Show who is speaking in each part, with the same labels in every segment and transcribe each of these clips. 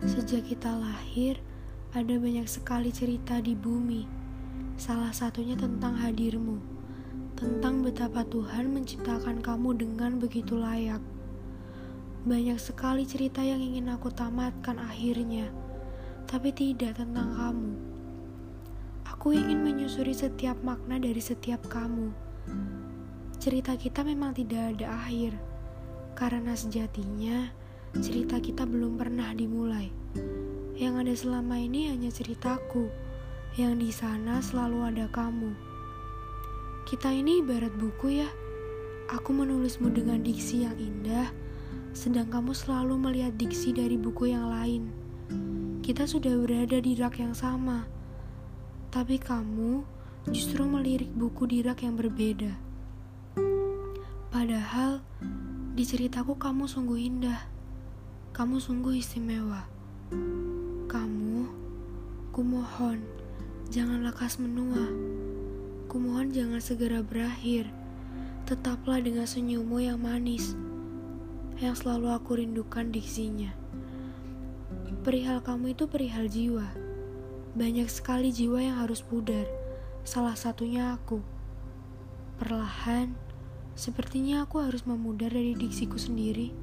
Speaker 1: Sejak kita lahir, ada banyak sekali cerita di bumi. Salah satunya tentang hadirmu, tentang betapa Tuhan menciptakan kamu dengan begitu layak. Banyak sekali cerita yang ingin aku tamatkan akhirnya, tapi tidak tentang kamu. Aku ingin menyusuri setiap makna dari setiap kamu. Cerita kita memang tidak ada akhir, karena sejatinya cerita kita belum pernah dimulai. Yang ada selama ini hanya ceritaku, yang di sana selalu ada kamu. Kita ini ibarat buku ya. Aku menulismu dengan diksi yang indah, sedang kamu selalu melihat diksi dari buku yang lain. Kita sudah berada di rak yang sama, tapi kamu justru melirik buku di rak yang berbeda. Padahal di ceritaku kamu sungguh indah. Kamu sungguh istimewa. Kamu, kumohon, jangan lekas menua. Kumohon jangan segera berakhir. Tetaplah dengan senyummu yang manis, yang selalu aku rindukan diksinya. Perihal kamu itu perihal jiwa. Banyak sekali jiwa yang harus pudar, salah satunya aku. Perlahan, sepertinya aku harus memudar dari diksiku sendiri.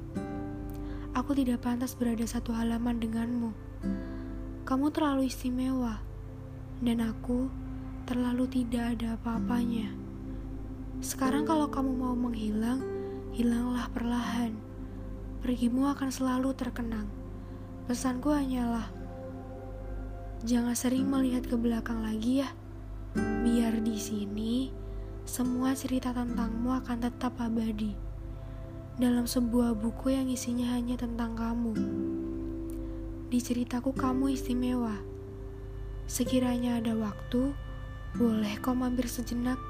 Speaker 1: Aku tidak pantas berada satu halaman denganmu. Kamu terlalu istimewa, dan aku terlalu tidak ada apa-apanya. Sekarang kalau kamu mau menghilang, hilanglah perlahan. Pergimu akan selalu terkenang. Pesanku hanyalah, jangan sering melihat ke belakang lagi ya. Biar di sini, semua cerita tentangmu akan tetap abadi dalam sebuah buku yang isinya hanya tentang kamu. Di ceritaku kamu istimewa. Sekiranya ada waktu, boleh kau mampir sejenak,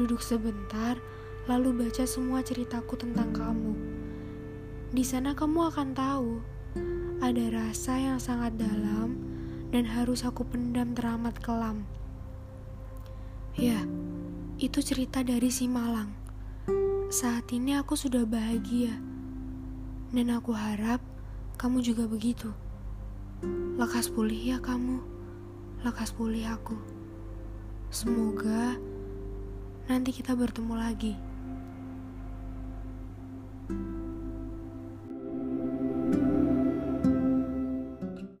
Speaker 1: duduk sebentar, lalu baca semua ceritaku tentang kamu. Di sana kamu akan tahu, ada rasa yang sangat dalam dan harus aku pendam teramat kelam. Ya, itu cerita dari si Malang. Saat ini aku sudah bahagia, dan aku harap kamu juga begitu. Lekas pulih ya kamu, lekas pulih aku. Semoga nanti kita bertemu lagi.